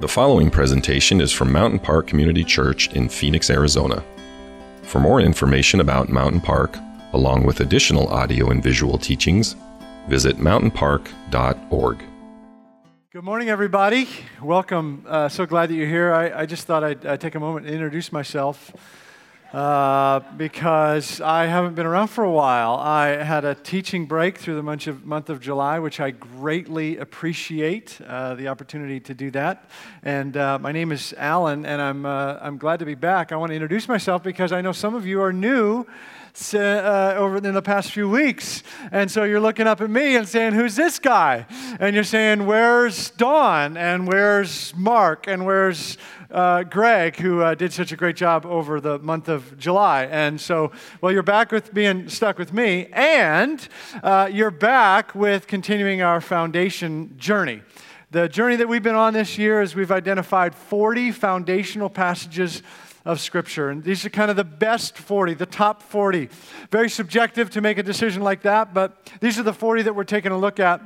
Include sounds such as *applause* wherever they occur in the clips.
The following presentation is from Mountain Park Community Church in Phoenix, Arizona. For more information about Mountain Park, along with additional audio and visual teachings, visit mountainpark.org. Good morning, everybody. Welcome. Uh, so glad that you're here. I, I just thought I'd, I'd, take a moment and introduce myself uh, because I haven't been around for a while. I had a teaching break through the month of, month of July, which I greatly appreciate uh, the opportunity to do that. And uh, my name is Alan, and I'm, uh, I'm glad to be back. I want to introduce myself because I know some of you are new uh, over in the past few weeks. And so you're looking up at me and saying, Who's this guy? And you're saying, Where's Dawn? And where's Mark? And where's uh, Greg, who uh, did such a great job over the month of July. And so, well, you're back with being stuck with me, and uh, you're back with continuing our foundation journey. The journey that we've been on this year is we've identified 40 foundational passages of Scripture. And these are kind of the best 40, the top 40. Very subjective to make a decision like that, but these are the 40 that we're taking a look at.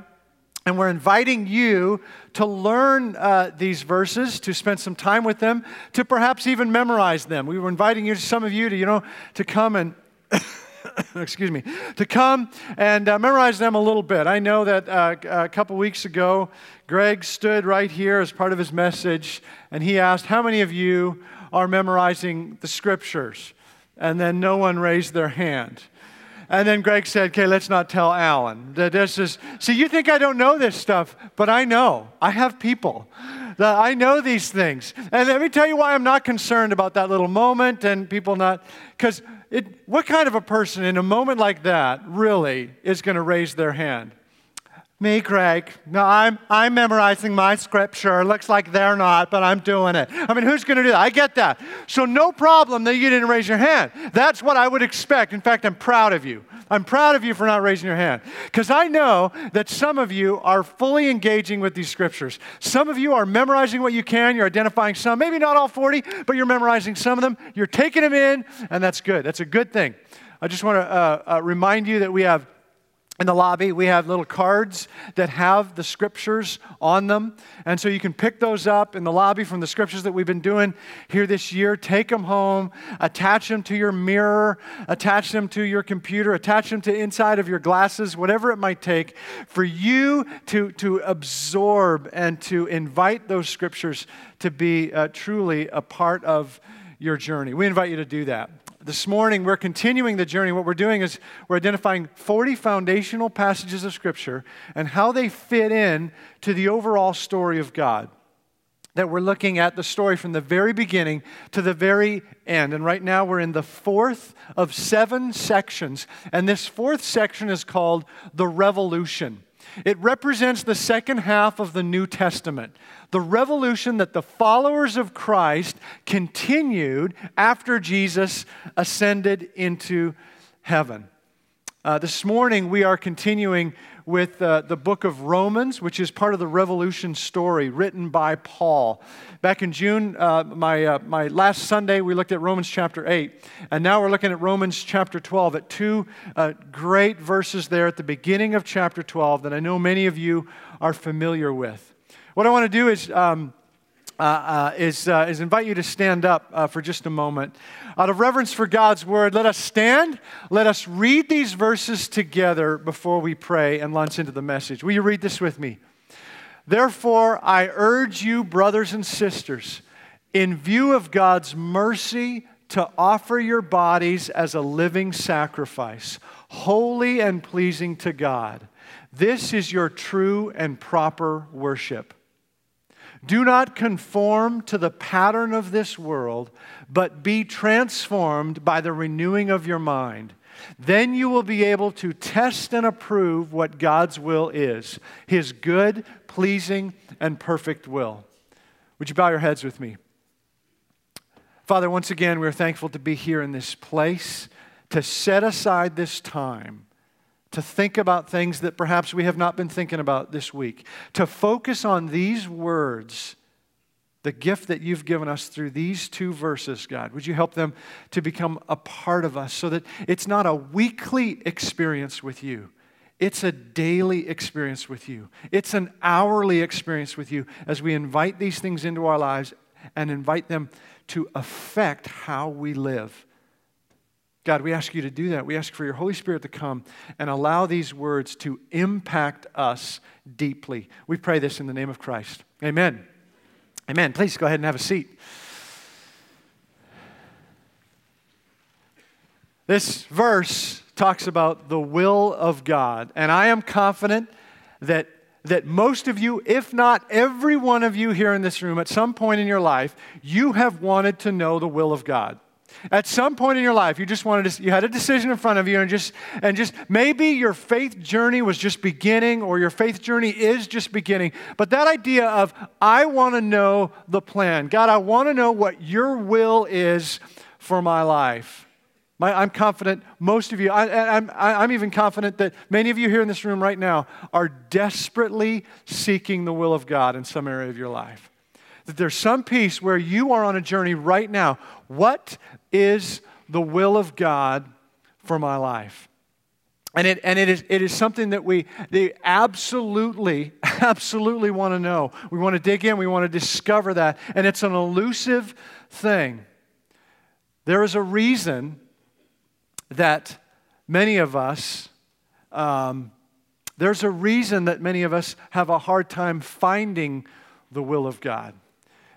And we're inviting you to learn uh, these verses, to spend some time with them, to perhaps even memorize them. We were inviting you, some of you, to, you know, to come and *coughs* excuse me, to come and uh, memorize them a little bit. I know that uh, a couple weeks ago, Greg stood right here as part of his message, and he asked, How many of you are memorizing the scriptures? And then no one raised their hand. And then Greg said, okay, let's not tell Alan. This is, see, you think I don't know this stuff, but I know. I have people. That I know these things. And let me tell you why I'm not concerned about that little moment and people not, because what kind of a person in a moment like that really is going to raise their hand? Me, Craig. No, I'm, I'm memorizing my scripture. Looks like they're not, but I'm doing it. I mean, who's going to do that? I get that. So, no problem that you didn't raise your hand. That's what I would expect. In fact, I'm proud of you. I'm proud of you for not raising your hand. Because I know that some of you are fully engaging with these scriptures. Some of you are memorizing what you can. You're identifying some, maybe not all 40, but you're memorizing some of them. You're taking them in, and that's good. That's a good thing. I just want to uh, uh, remind you that we have in the lobby, we have little cards that have the scriptures on them. And so you can pick those up in the lobby from the scriptures that we've been doing here this year. Take them home, attach them to your mirror, attach them to your computer, attach them to inside of your glasses, whatever it might take for you to, to absorb and to invite those scriptures to be uh, truly a part of your journey. We invite you to do that this morning we're continuing the journey. What we're doing is we're identifying 40 foundational passages of Scripture and how they fit in to the overall story of God. That we're looking at the story from the very beginning to the very end. And right now we're in the fourth of seven sections. And this fourth section is called the Revolution. It represents the second half of the New Testament, the revolution that the followers of Christ continued after Jesus ascended into heaven. Uh, this morning, we are continuing with uh, the book of Romans, which is part of the revolution story written by Paul. Back in June, uh, my, uh, my last Sunday, we looked at Romans chapter 8. And now we're looking at Romans chapter 12, at two uh, great verses there at the beginning of chapter 12 that I know many of you are familiar with. What I want to do is. Um, uh, uh, is, uh, is invite you to stand up uh, for just a moment. Out of reverence for God's word, let us stand. Let us read these verses together before we pray and launch into the message. Will you read this with me? Therefore, I urge you, brothers and sisters, in view of God's mercy, to offer your bodies as a living sacrifice, holy and pleasing to God. This is your true and proper worship. Do not conform to the pattern of this world, but be transformed by the renewing of your mind. Then you will be able to test and approve what God's will is His good, pleasing, and perfect will. Would you bow your heads with me? Father, once again, we're thankful to be here in this place, to set aside this time to think about things that perhaps we have not been thinking about this week, to focus on these words, the gift that you've given us through these two verses, God. Would you help them to become a part of us so that it's not a weekly experience with you? It's a daily experience with you. It's an hourly experience with you as we invite these things into our lives and invite them to affect how we live. God, we ask you to do that. We ask for your Holy Spirit to come and allow these words to impact us deeply. We pray this in the name of Christ. Amen. Amen. Please go ahead and have a seat. This verse talks about the will of God, and I am confident that that most of you, if not every one of you here in this room, at some point in your life, you have wanted to know the will of God. At some point in your life, you just wanted to, you had a decision in front of you, and just, and just maybe your faith journey was just beginning, or your faith journey is just beginning. But that idea of, I want to know the plan. God, I want to know what your will is for my life. My, I'm confident most of you, I, I'm, I'm even confident that many of you here in this room right now are desperately seeking the will of God in some area of your life. That there's some piece where you are on a journey right now. What is the will of God for my life? And it, and it, is, it is something that we they absolutely, *laughs* absolutely want to know. We want to dig in, we want to discover that. And it's an elusive thing. There is a reason that many of us, um, there's a reason that many of us have a hard time finding the will of God.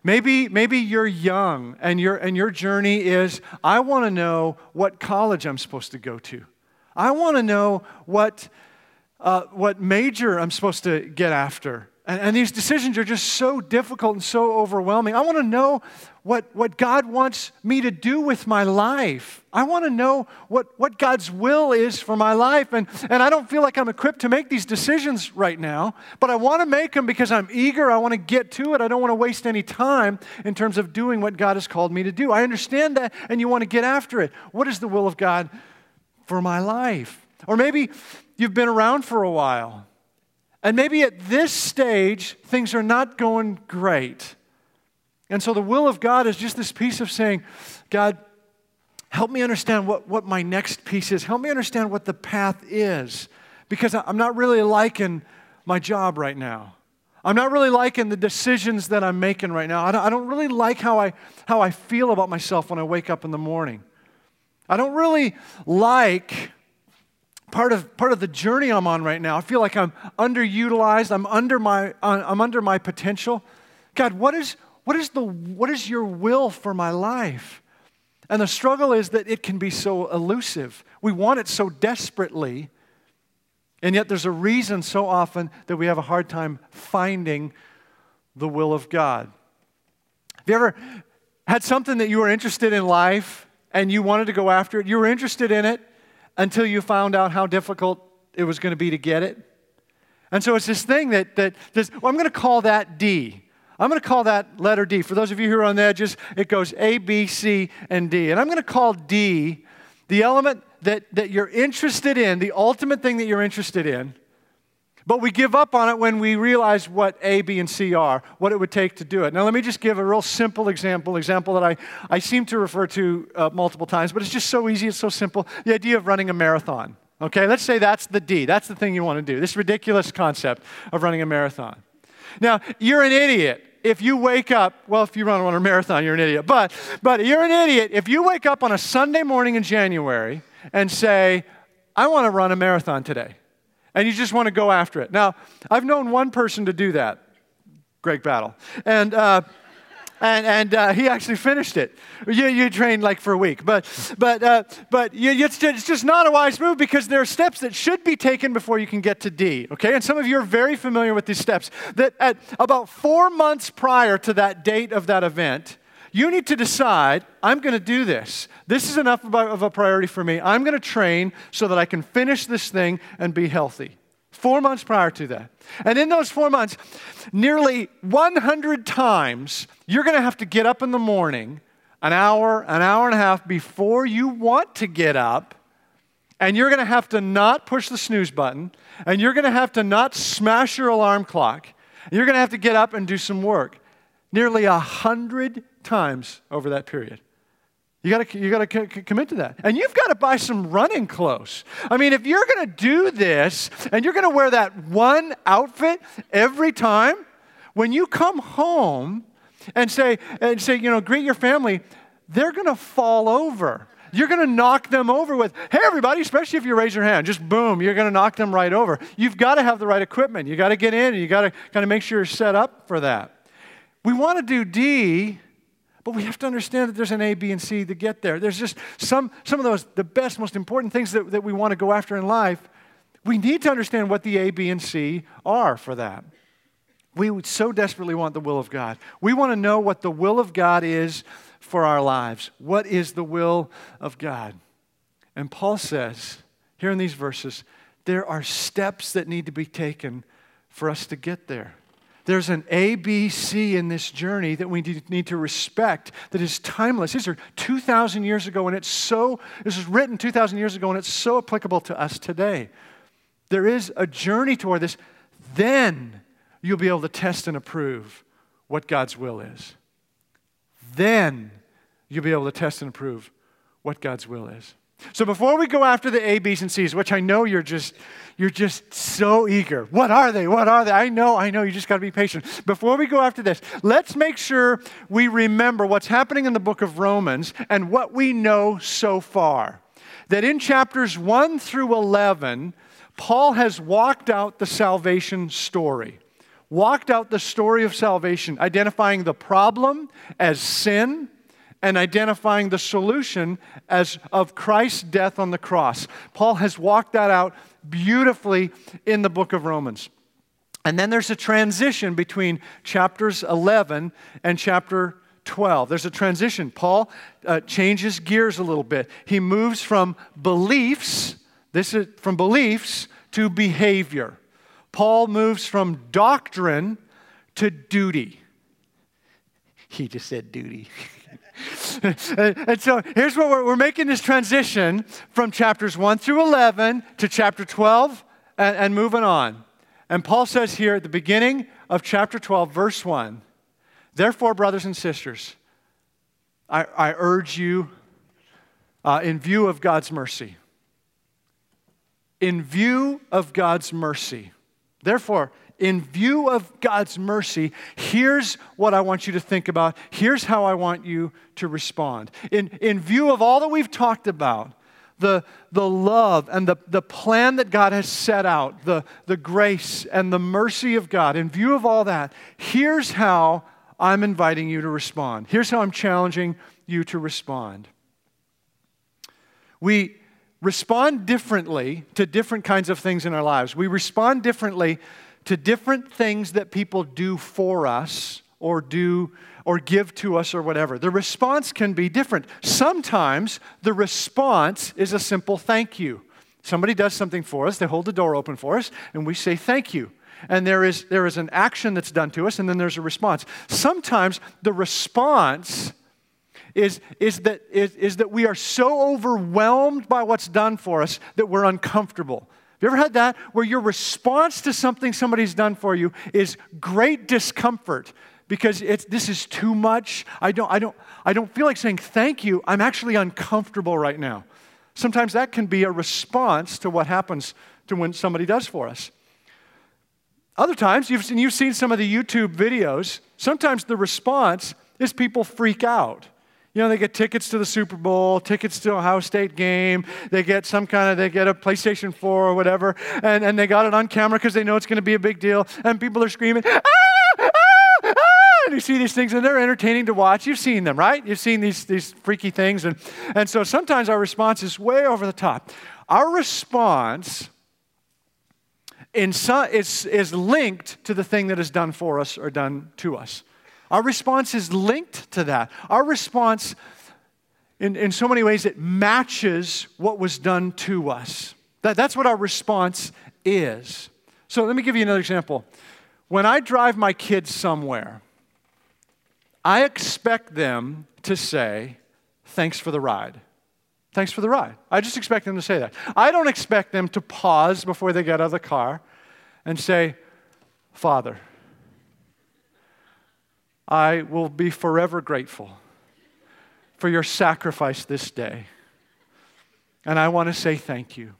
Maybe, maybe you're young and, your and your journey is I want to know what college I'm supposed to go to. I want to know what, uh, what major I'm supposed to get after. And, and these decisions are just so difficult and so overwhelming. I want to know what, what God wants me to do with my life. I want to know what, what God's will is for my life. And, and I don't feel like I'm equipped to make these decisions right now, but I want to make them because I'm eager. I want to get to it. I don't want to waste any time in terms of doing what God has called me to do. I understand that, and you want to get after it. What is the will of God for my life? Or maybe you've been around for a while and maybe at this stage, things are not going great. And so the will of God is just this piece of saying, God, help me understand what, what my next piece is. Help me understand what the path is. Because I'm not really liking my job right now. I'm not really liking the decisions that I'm making right now. I don't, I don't really like how I, how I feel about myself when I wake up in the morning. I don't really like part of, part of the journey I'm on right now. I feel like I'm underutilized. I'm under my, uh, I'm under my potential. God, what is, what, is the, what is your will for my life? And the struggle is that it can be so elusive. We want it so desperately, and yet there's a reason so often that we have a hard time finding the will of God. Have you ever had something that you were interested in life and you wanted to go after it? You were interested in it, until you found out how difficult it was going to be to get it. And so it's this thing that, that this, well, I'm going to call that D. I'm going to call that letter D. For those of you who are on the edges, it goes A, B, C, and D. And I'm going to call D the element that, that you're interested in, the ultimate thing that you're interested in, but we give up on it when we realize what A, B, and C are, what it would take to do it. Now, let me just give a real simple example, example that I, I seem to refer to uh, multiple times, but it's just so easy, it's so simple. The idea of running a marathon. Okay, let's say that's the D. That's the thing you want to do. This ridiculous concept of running a marathon. Now, you're an idiot if you wake up, well, if you run a marathon, you're an idiot. But, but you're an idiot if you wake up on a Sunday morning in January and say, I want to run a marathon today and you just want to go after it. Now, I've known one person to do that, Greg Battle. And, uh, and, and uh, he actually finished it. You, you trained like for a week, but, but, uh, but you, it's, it's just not a wise move because there are steps that should be taken before you can get to D, okay? And some of you are very familiar with these steps. That at about four months prior to that date of that event, you need to decide I'm going to do this. This is enough of a priority for me. I'm going to train so that I can finish this thing and be healthy. Four months prior to that. And in those four months, nearly 100 times, you're going to have to get up in the morning an hour, an hour and a half before you want to get up. And you're going to have to not push the snooze button. And you're going to have to not smash your alarm clock. You're going to have to get up and do some work. Nearly a hundred times over that period. You got to you got to c- commit to that. And you've got to buy some running clothes. I mean, if you're going to do this and you're going to wear that one outfit every time, when you come home and say and say, you know, greet your family, they're going to fall over. You're going to knock them over with, hey, everybody, especially if you raise your hand, just boom, you're going to knock them right over. You've got to have the right equipment. You got to get in and you got to kind of make sure you're set up for that. We want to do D but we have to understand that there's an A, B, and C to get there. There's just some, some of those, the best, most important things that, that we want to go after in life. We need to understand what the A, B, and C are for that. We would so desperately want the will of God. We want to know what the will of God is for our lives. What is the will of God? And Paul says here in these verses, there are steps that need to be taken for us to get there. There's an A, B, C in this journey that we need to respect that is timeless. These are 2,000 years ago, and it's so, this is written 2,000 years ago, and it's so applicable to us today. There is a journey toward this. Then you'll be able to test and approve what God's will is. Then you'll be able to test and approve what God's will is. So before we go after the A, B's, and C's, which I know you're just you're just so eager. What are they? What are they? I know, I know, you just got to be patient. Before we go after this, let's make sure we remember what's happening in the book of Romans and what we know so far. That in chapters 1 through 11, Paul has walked out the salvation story. Walked out the story of salvation, identifying the problem as sin and identifying the solution as of Christ's death on the cross. Paul has walked that out beautifully in the book of Romans. And then there's a transition between chapters 11 and chapter 12. There's a transition. Paul uh, changes gears a little bit. He moves from beliefs, this is from beliefs to behavior. Paul moves from doctrine to duty. He just said duty. *laughs* *laughs* and so here's what we're, we're, making this transition from chapters 1 through 11 to chapter 12 and, and moving on. And Paul says here at the beginning of chapter 12, verse 1 Therefore, brothers and sisters, I, I urge you, uh, in view of God's mercy, in view of God's mercy, therefore, in view of God's mercy, here's what I want you to think about. Here's how I want you to respond. In, in view of all that we've talked about, the, the love and the, the plan that God has set out, the, the grace and the mercy of God, in view of all that, here's how I'm inviting you to respond. Here's how I'm challenging you to respond. We respond differently to different kinds of things in our lives. We respond differently to different things that people do for us or do or give to us or whatever. The response can be different. Sometimes the response is a simple thank you. Somebody does something for us, they hold the door open for us, and we say thank you. And there is, there is an action that's done to us, and then there's a response. Sometimes the response is, is, that, is, is that we are so overwhelmed by what's done for us that we're uncomfortable. Have you ever had that? Where your response to something somebody's done for you is great discomfort because it's, this is too much. I don't, I, don't, I don't feel like saying thank you. I'm actually uncomfortable right now. Sometimes that can be a response to what happens to when somebody does for us. Other times, you've seen, you've seen some of the YouTube videos, sometimes the response is people freak out. You know, they get tickets to the Super Bowl, tickets to Ohio State game. They get some kind of, they get a PlayStation 4 or whatever, and, and they got it on camera because they know it's going to be a big deal. And people are screaming, ah, ah, ah, and you see these things, and they're entertaining to watch. You've seen them, right? You've seen these, these freaky things. And, and so sometimes our response is way over the top. Our response in some, is, is linked to the thing that is done for us or done to us. Our response is linked to that. Our response, in, in so many ways, it matches what was done to us. That, that's what our response is. So let me give you another example. When I drive my kids somewhere, I expect them to say, Thanks for the ride. Thanks for the ride. I just expect them to say that. I don't expect them to pause before they get out of the car and say, Father, I will be forever grateful for your sacrifice this day. And I want to say thank you.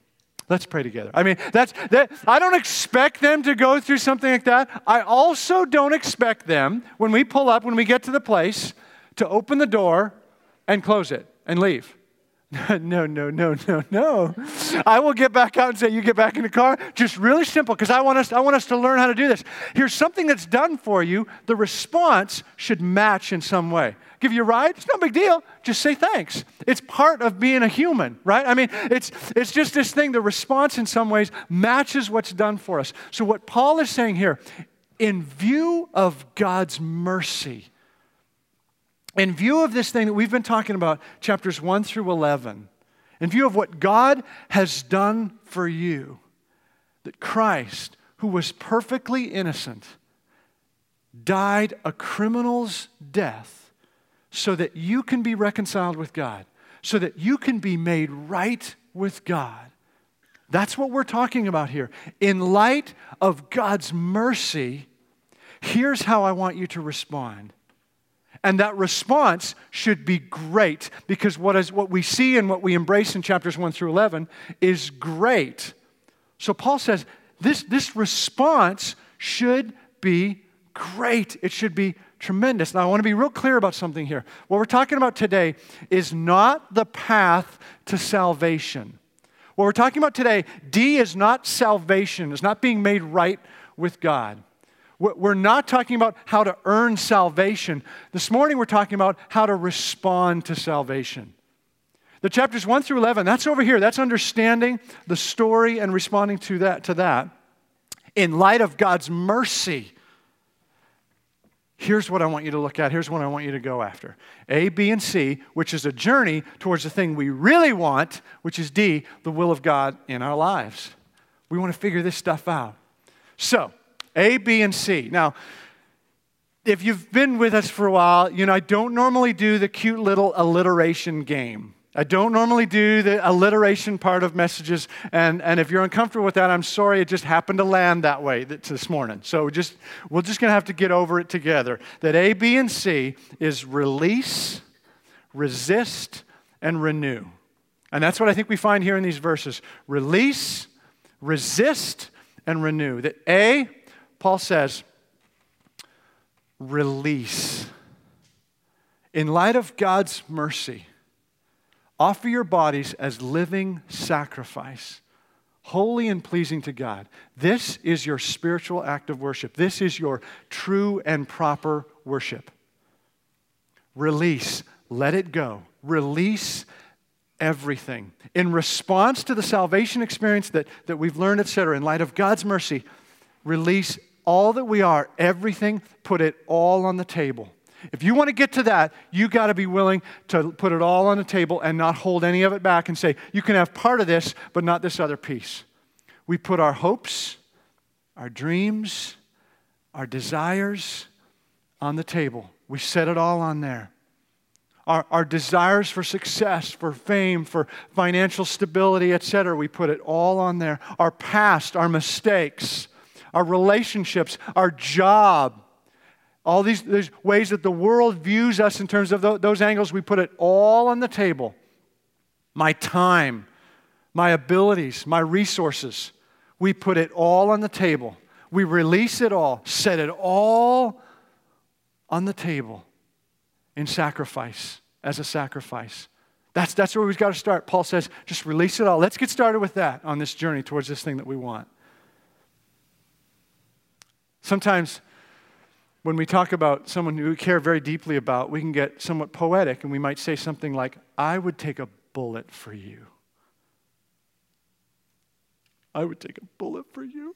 Let's pray together. I mean, that's that I don't expect them to go through something like that. I also don't expect them when we pull up, when we get to the place, to open the door and close it and leave. *laughs* no, no, no, no, no. I will get back out and say, You get back in the car. Just really simple, because I, want us, I want us to learn how to do this. Here's something that's done for you. The response should match in some way. Give you a ride? It's no big deal. Just say thanks. It's part of being a human, right? I mean, it's, it's just this thing. The response, in some ways, matches what's done for us. So, what Paul is saying here, in view of God's mercy, in view of this thing that we've been talking about, chapters 1 through 11, in view of what God has done for you, that Christ, who was perfectly innocent, died a criminal's death so that you can be reconciled with God, so that you can be made right with God. That's what we're talking about here. In light of God's mercy, here's how I want you to respond. And that response should be great because what, is, what we see and what we embrace in chapters 1 through 11 is great. So Paul says this, this response should be great. It should be tremendous. Now, I want to be real clear about something here. What we're talking about today is not the path to salvation. What we're talking about today, D is not salvation, it's not being made right with God. We're not talking about how to earn salvation. This morning, we're talking about how to respond to salvation. The chapters 1 through 11, that's over here. That's understanding the story and responding to that, to that in light of God's mercy. Here's what I want you to look at. Here's what I want you to go after A, B, and C, which is a journey towards the thing we really want, which is D, the will of God in our lives. We want to figure this stuff out. So, a, B, and C. Now, if you've been with us for a while, you know, I don't normally do the cute little alliteration game. I don't normally do the alliteration part of messages, and, and if you're uncomfortable with that, I'm sorry, it just happened to land that way this morning. So just we're just gonna have to get over it together. That A, B, and C is release, resist, and renew. And that's what I think we find here in these verses. Release, resist, and renew. That A Paul says, release. In light of God's mercy, offer your bodies as living sacrifice, holy and pleasing to God. This is your spiritual act of worship. This is your true and proper worship. Release, let it go. Release everything. In response to the salvation experience that, that we've learned, etc., in light of God's mercy, release all that we are, everything, put it all on the table. If you want to get to that, you got to be willing to put it all on the table and not hold any of it back and say, you can have part of this, but not this other piece. We put our hopes, our dreams, our desires on the table. We set it all on there. Our, our desires for success, for fame, for financial stability, etc., we put it all on there. Our past, our mistakes, our relationships, our job, all these, ways that the world views us in terms of th- those angles, we put it all on the table. My time, my abilities, my resources, we put it all on the table. We release it all, set it all on the table in sacrifice, as a sacrifice. That's, that's where we've got to start. Paul says, just release it all. Let's get started with that on this journey towards this thing that we want. Sometimes when we talk about someone who we care very deeply about, we can get somewhat poetic and we might say something like, I would take a bullet for you. I would take a bullet for you.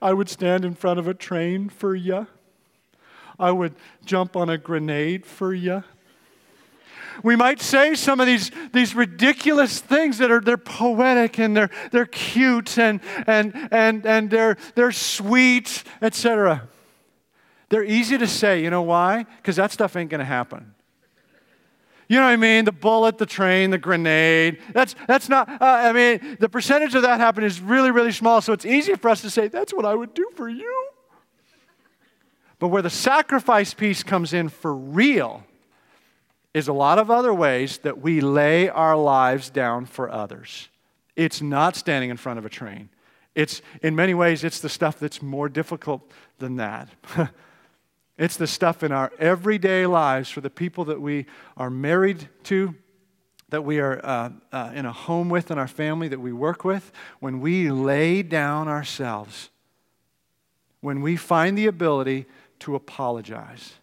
I would stand in front of a train for you. I would jump on a grenade for you. We might say some of these, these ridiculous things that are they're poetic and they're, they're cute and, and, and, and they're, they're sweet, etc. They're easy to say. You know why? Because that stuff ain't going to happen. You know what I mean? The bullet, the train, the grenade. That's, that's not, uh, I mean, the percentage of that happening is really, really small. So it's easy for us to say, that's what I would do for you. But where the sacrifice piece comes in for real is a lot of other ways that we lay our lives down for others. It's not standing in front of a train. It's in many ways it's the stuff that's more difficult than that. *laughs* it's the stuff in our everyday lives for the people that we are married to, that we are uh, uh, in a home with in our family, that we work with, when we lay down ourselves, when we find the ability to apologize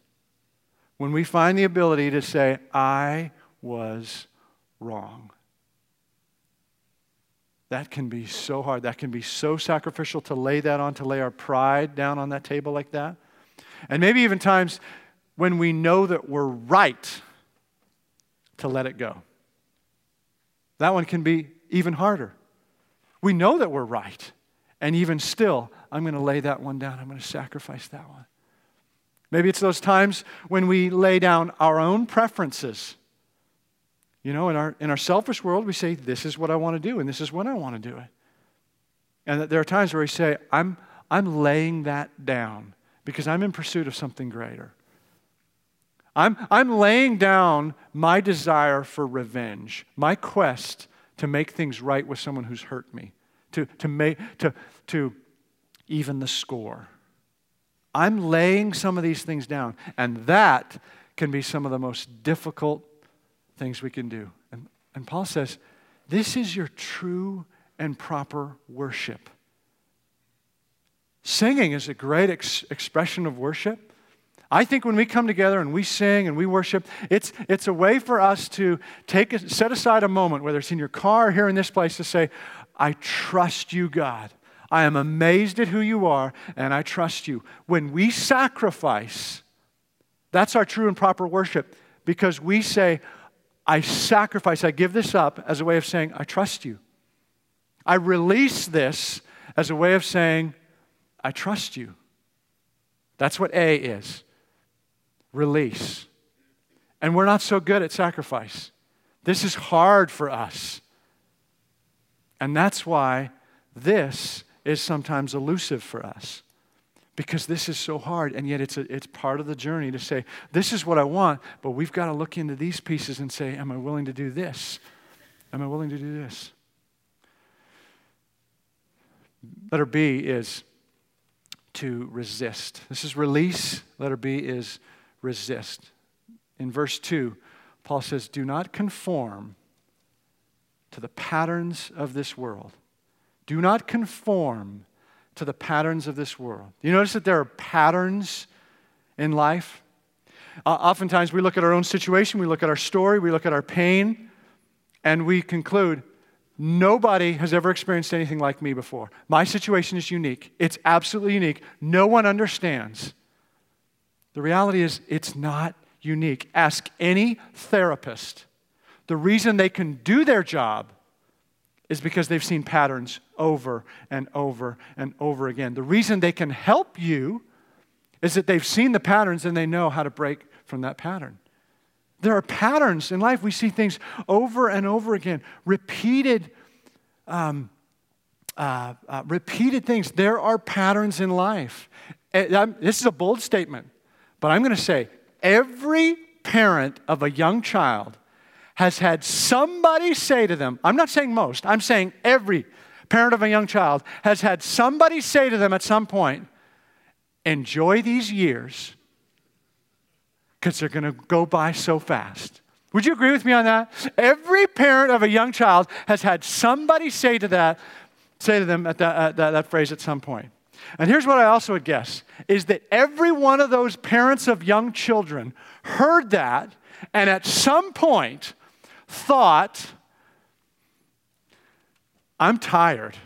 when we find the ability to say, I was wrong. That can be so hard. That can be so sacrificial to lay that on, to lay our pride down on that table like that. And maybe even times when we know that we're right to let it go. That one can be even harder. We know that we're right, and even still, I'm going to lay that one down. I'm going to sacrifice that one. Maybe it's those times when we lay down our own preferences. You know, in our, in our selfish world, we say, This is what I want to do, and this is when I want to do it. And there are times where we say, I'm, I'm laying that down because I'm in pursuit of something greater. I'm, I'm laying down my desire for revenge, my quest to make things right with someone who's hurt me, to, to, make, to, to even the score. I'm laying some of these things down. And that can be some of the most difficult things we can do. And, and Paul says, This is your true and proper worship. Singing is a great ex- expression of worship. I think when we come together and we sing and we worship, it's, it's a way for us to take a, set aside a moment, whether it's in your car or here in this place, to say, I trust you, God. I am amazed at who you are, and I trust you. When we sacrifice, that's our true and proper worship because we say, I sacrifice, I give this up as a way of saying, I trust you. I release this as a way of saying, I trust you. That's what A is release. And we're not so good at sacrifice. This is hard for us. And that's why this is sometimes elusive for us because this is so hard and yet it's, a, it's part of the journey to say this is what i want but we've got to look into these pieces and say am i willing to do this? Am i willing to do this? Letter b is to resist. This is release. Letter b is resist. In verse 2 paul says do not conform to the patterns of this world do not conform to the patterns of this world. You notice that there are patterns in life? Uh, oftentimes we look at our own situation, we look at our story, we look at our pain, and we conclude, nobody has ever experienced anything like me before. My situation is unique. It's absolutely unique. No one understands. The reality is, it's not unique. Ask any therapist. The reason they can do their job is because they've seen patterns over and over and over again. The reason they can help you is that they've seen the patterns and they know how to break from that pattern. There are patterns in life. We see things over and over again, repeated, um, uh, uh, repeated things. There are patterns in life. this is a bold statement, but I'm going to say every parent of a young child has had somebody say to them, I'm not saying most, I'm saying every parent of a young child has had somebody say to them at some point, enjoy these years because they're going to go by so fast. Would you agree with me on that? Every parent of a young child has had somebody say to that, say to them at that, that, that phrase at some point. And here's what I also would guess is that every one of those parents of young children heard that and at some point thought, I'm tired.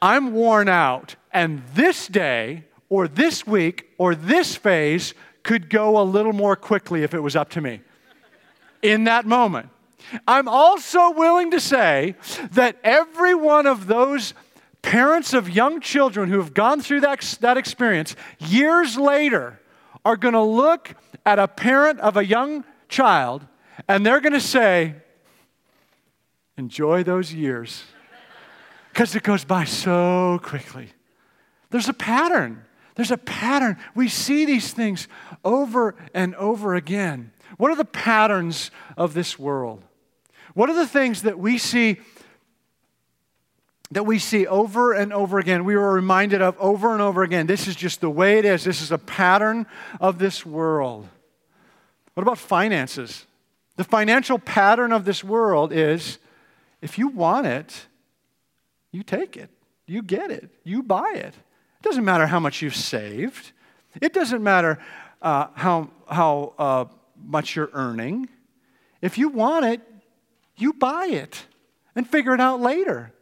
I'm worn out. And this day, or this week, or this phase could go a little more quickly if it was up to me in that moment. I'm also willing to say that every one of those parents of young children who have gone through that, that experience years later are going to look at a parent of a young child and they're going to say, enjoy those years because it goes by so quickly. There's a pattern. There's a pattern. We see these things over and over again. What are the patterns of this world? What are the things that we see that we see over and over again? We were reminded of over and over again. This is just the way it is. This is a pattern of this world. What about finances? The financial pattern of this world is if you want it, you take it, you get it, you buy it. It doesn't matter how much you've saved, it doesn't matter uh, how, how uh, much you're earning. If you want it, you buy it and figure it out later.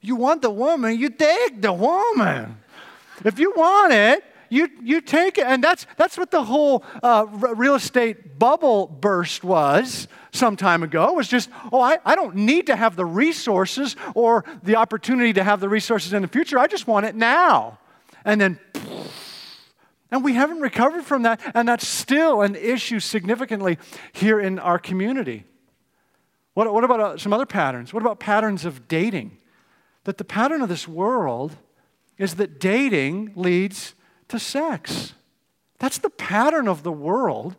You want the woman, you take the woman. If you want it, you, you take it. And that's, that's what the whole uh, real estate bubble burst was some time ago. Was just, oh, I, I don't need to have the resources or the opportunity to have the resources in the future. I just want it now. And then, and we haven't recovered from that. And that's still an issue significantly here in our community. What, what about uh, some other patterns? What about patterns of dating? That the pattern of this world is that dating leads to sex. That's the pattern of the world.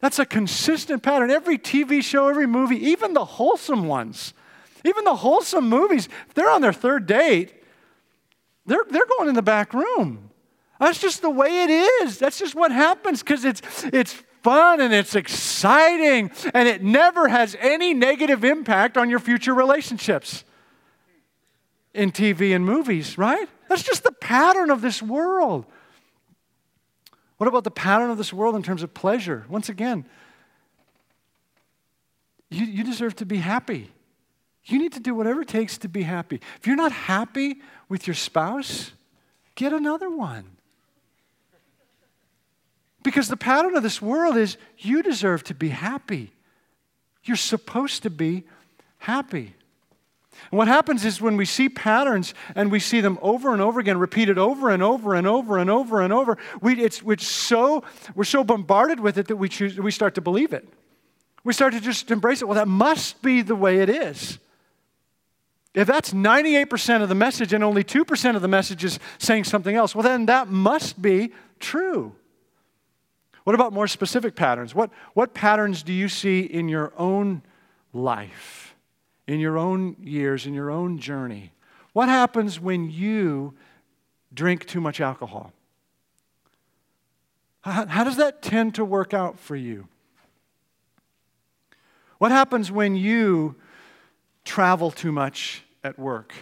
That's a consistent pattern. Every TV show, every movie, even the wholesome ones, even the wholesome movies, if they're on their third date, they're, they're going in the back room. That's just the way it is. That's just what happens because it's, it's fun and it's exciting and it never has any negative impact on your future relationships in TV and movies, right? That's just the pattern of this world. What about the pattern of this world in terms of pleasure? Once again, you, you deserve to be happy. You need to do whatever it takes to be happy. If you're not happy with your spouse, get another one. Because the pattern of this world is you deserve to be happy. You're supposed to be happy. And what happens is when we see patterns and we see them over and over again, repeated over and over and over and over and over, we, it's, it's so, we're so bombarded with it that we, choose, we start to believe it. We start to just embrace it. Well, that must be the way it is. If that's 98% of the message and only 2% of the message is saying something else, well, then that must be true. What about more specific patterns? What, what patterns do you see in your own life? In your own years, in your own journey. What happens when you drink too much alcohol? How, does that tend to work out for you? What happens when you travel too much at work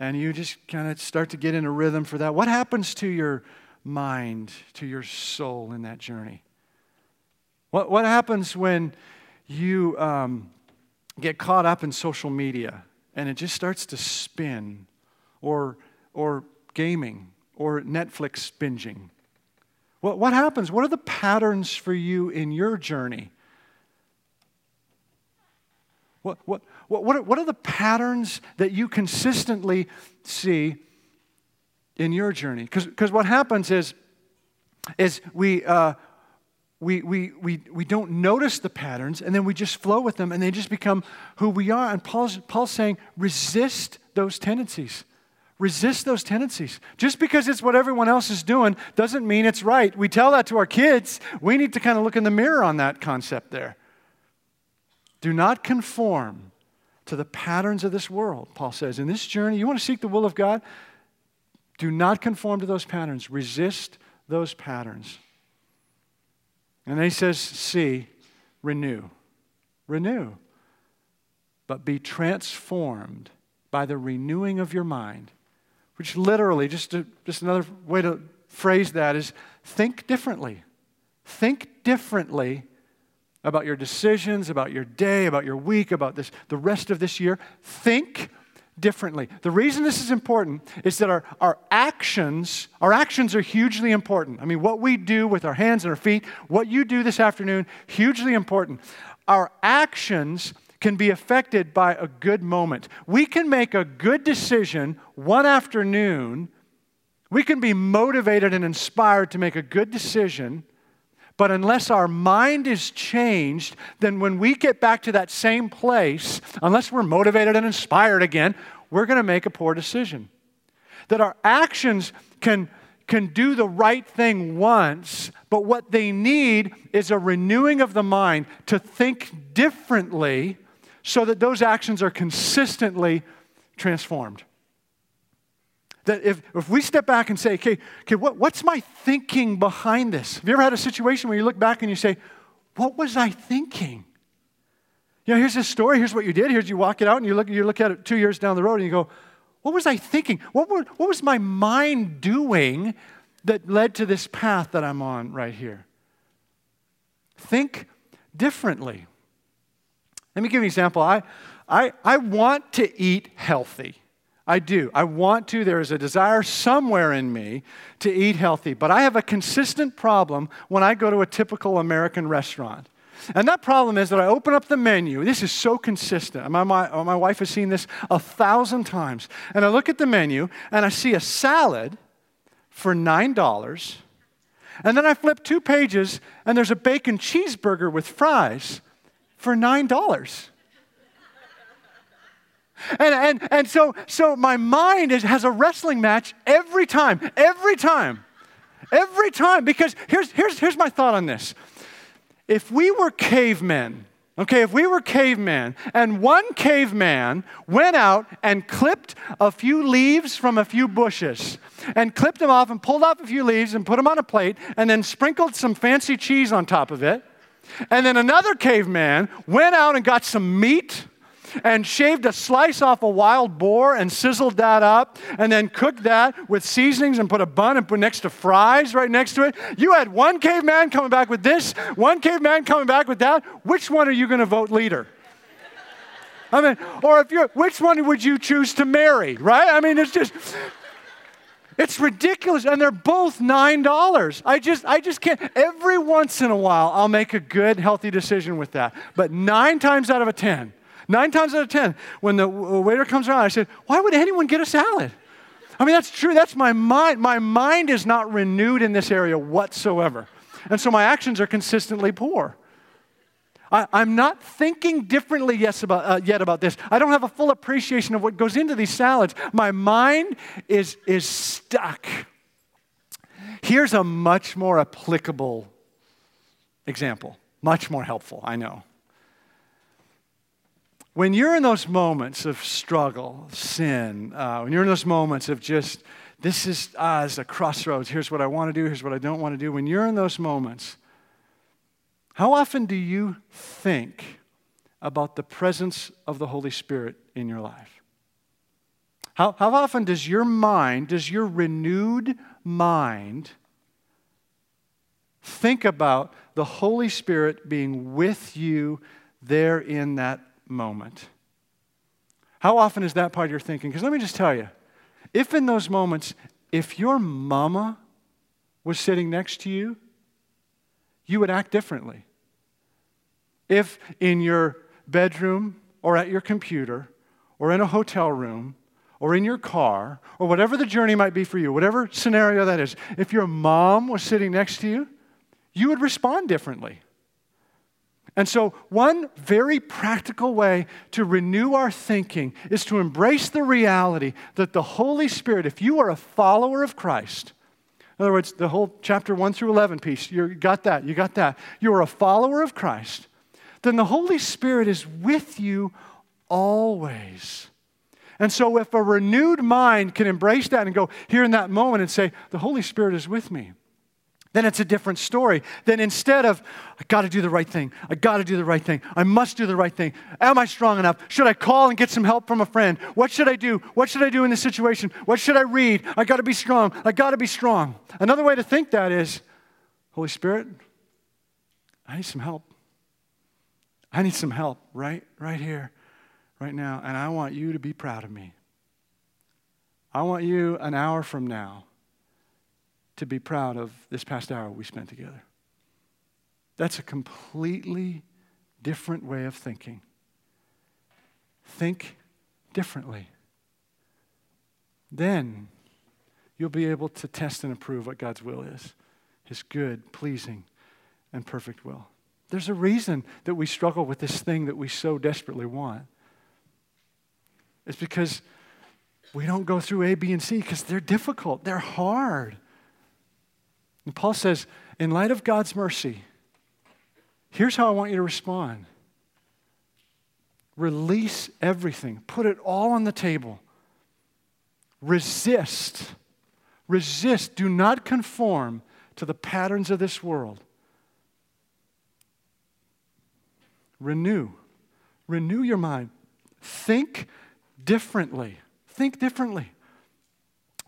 and you just kind of start to get in a rhythm for that? What happens to your mind, to your soul in that journey? What, what happens when you um, get caught up in social media and it just starts to spin, or, or gaming, or Netflix binging. What, what happens? What are the patterns for you in your journey? What, what, what, what, are, the patterns that you consistently see in your journey? Because what happens is, is we, uh, we, we, we, we don't notice the patterns and then we just flow with them and they just become who we are. And Paul's, Paul's saying, resist those tendencies. Resist those tendencies. Just because it's what everyone else is doing doesn't mean it's right. We tell that to our kids. We need to kind of look in the mirror on that concept there. Do not conform to the patterns of this world, Paul says. In this journey, you want to seek the will of God? Do not conform to those patterns. Resist those patterns. And then he says, See, renew. Renew. But be transformed by the renewing of your mind, which literally, just, to, just another way to phrase that is think differently. Think differently about your decisions, about your day, about your week, about this, the rest of this year. Think differently. The reason this is important is that our, our actions, our actions are hugely important. I mean, what we do with our hands and our feet, what you do this afternoon, hugely important. Our actions can be affected by a good moment. We can make a good decision one afternoon. We can be motivated and inspired to make a good decision. But unless our mind is changed, then when we get back to that same place, unless we're motivated and inspired again, we're going to make a poor decision. That our actions can, can do the right thing once, but what they need is a renewing of the mind to think differently so that those actions are consistently transformed. That if, if we step back and say, okay, okay what, what's my thinking behind this? Have you ever had a situation where you look back and you say, what was I thinking? You know, here's this story, here's what you did, here's you walk it out and you look, you look at it two years down the road and you go, what was I thinking? What, were, what was my mind doing that led to this path that I'm on right here? Think differently. Let me give you an example. I, I, I want to eat healthy. I do. I want to. There is a desire somewhere in me to eat healthy. But I have a consistent problem when I go to a typical American restaurant. And that problem is that I open up the menu. This is so consistent. My, my, oh, my wife has seen this a thousand times. And I look at the menu and I see a salad for $9. And then I flip two pages and there's a bacon cheeseburger with fries for $9. And, and, and so, so my mind is, has a wrestling match every time, every time, every time. Because here's, here's, here's my thought on this. If we were cavemen, okay, if we were cavemen and one caveman went out and clipped a few leaves from a few bushes and clipped them off and pulled off a few leaves and put them on a plate and then sprinkled some fancy cheese on top of it, and then another caveman went out and got some meat and shaved a slice off a wild boar and sizzled that up and then cooked that with seasonings and put a bun and put next to fries right next to it. You had one caveman coming back with this, one caveman coming back with that. Which one are you going to vote leader? I mean, or if you're, which one would you choose to marry, right? I mean, it's just, it's ridiculous. And they're both $9. I just, I just can't. Every once in a while, I'll make a good, healthy decision with that. But nine times out of a 10, Nine times out of ten, when the waiter comes around, I said, Why would anyone get a salad? I mean, that's true. That's my mind. My mind is not renewed in this area whatsoever. And so my actions are consistently poor. I, am not thinking differently yes about, uh, yet about this. I don't have a full appreciation of what goes into these salads. My mind is, is stuck. Here's a much more applicable example, much more helpful, I know. When you're in those moments of struggle, sin, uh, when you're in those moments of just, this is uh, as a crossroads, here's what I want to do, here's what I don't want to do, when you're in those moments, how often do you think about the presence of the Holy Spirit in your life? How, how often does your mind, does your renewed mind, think about the Holy Spirit being with you there in that moment. How often is that part of your thinking? Because let me just tell you, if in those moments, if your mama was sitting next to you, you would act differently. If in your bedroom or at your computer or in a hotel room or in your car or whatever the journey might be for you, whatever scenario that is, if your mom was sitting next to you, you would respond differently. And so, one very practical way to renew our thinking is to embrace the reality that the Holy Spirit, if you are a follower of Christ, in other words, the whole chapter 1 through 11 piece, you got that, you got that. You are a follower of Christ, then the Holy Spirit is with you always. And so, if a renewed mind can embrace that and go here in that moment and say, The Holy Spirit is with me, then it's a different story. Then instead of, I got to do the right thing, I got to do the right thing, I must do the right thing. Am I strong enough? Should I call and get some help from a friend? What should I do? What should I do in this situation? What should I read? I got to be strong. I got to be strong. Another way to think that is, Holy Spirit, I need some help. I need some help right, right here, right now. And I want you to be proud of me. I want you an hour from now to be proud of this past hour we spent together. That's a completely different way of thinking. Think differently. Then you'll be able to test and approve what God's will is His good, pleasing, and perfect will. There's a reason that we struggle with this thing that we so desperately want. It's because we don't go through A, B, and C because they're difficult, they're hard. And Paul says, in light of God's mercy, here's how I want you to respond release everything, put it all on the table, resist. Resist. Do not conform to the patterns of this world. Renew. Renew your mind. Think differently. Think differently.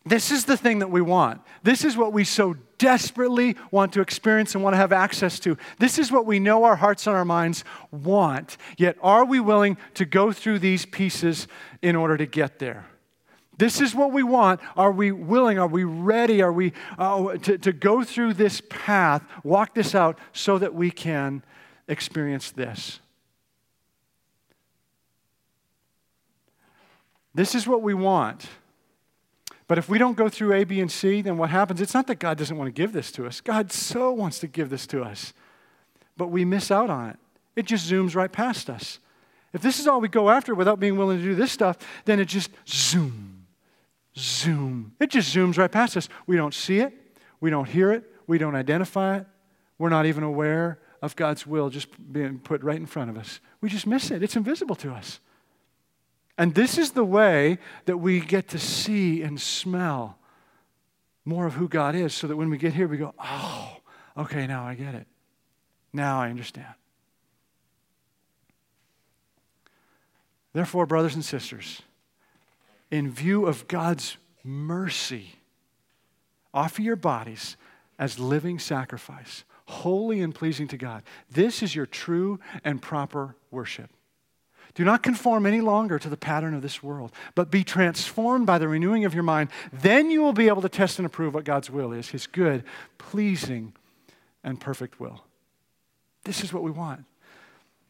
This is the thing that we want. This is what we so desperately want to experience and want to have access to. This is what we know our hearts and our minds want. Yet, are we willing to go through these pieces in order to get there? This is what we want. Are we willing? Are we ready? Are we uh, to, to go through this path, walk this out so that we can experience this? This is what we want. But if we don't go through A, B, and C, then what happens? It's not that God doesn't want to give this to us. God so wants to give this to us. But we miss out on it. It just zooms right past us. If this is all we go after without being willing to do this stuff, then it just zoom, zoom. It just zooms right past us. We don't see it. We don't hear it. We don't identify it. We're not even aware of God's will just being put right in front of us. We just miss it. It's invisible to us. And this is the way that we get to see and smell more of who God is so that when we get here, we go, oh, okay, now I get it. Now I understand. Therefore, brothers and sisters, in view of God's mercy, offer your bodies as living sacrifice, holy and pleasing to God. This is your true and proper worship. Do not conform any longer to the pattern of this world, but be transformed by the renewing of your mind. Then you will be able to test and approve what God's will is his good, pleasing, and perfect will. This is what we want.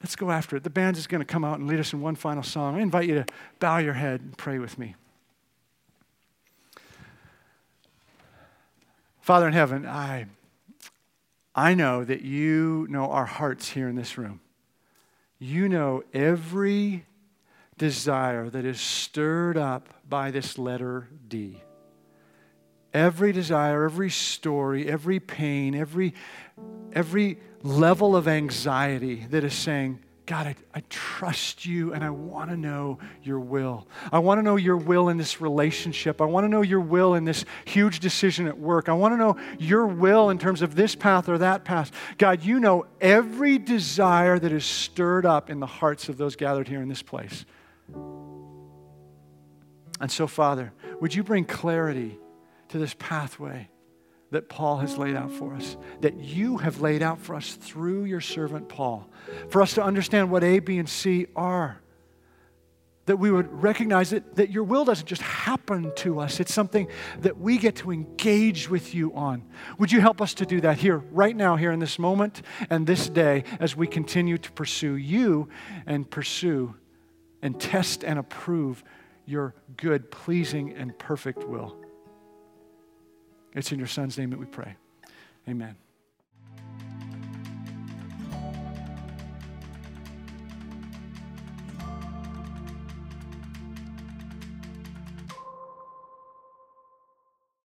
Let's go after it. The band is going to come out and lead us in one final song. I invite you to bow your head and pray with me. Father in heaven, I, I know that you know our hearts here in this room you know every desire that is stirred up by this letter D. Every desire, every story, every pain, every, every level of anxiety that is saying, God, I, I trust you and I want to know your will. I want to know your will in this relationship. I want to know your will in this huge decision at work. I want to know your will in terms of this path or that path. God, you know every desire that is stirred up in the hearts of those gathered here in this place. And so, Father, would you bring clarity to this pathway? That Paul has laid out for us, that you have laid out for us through your servant Paul, for us to understand what A, B, and C are. That we would recognize that, that your will doesn't just happen to us, it's something that we get to engage with you on. Would you help us to do that here, right now, here in this moment and this day, as we continue to pursue you and pursue and test and approve your good, pleasing, and perfect will? It's in your son's name that we pray. Amen.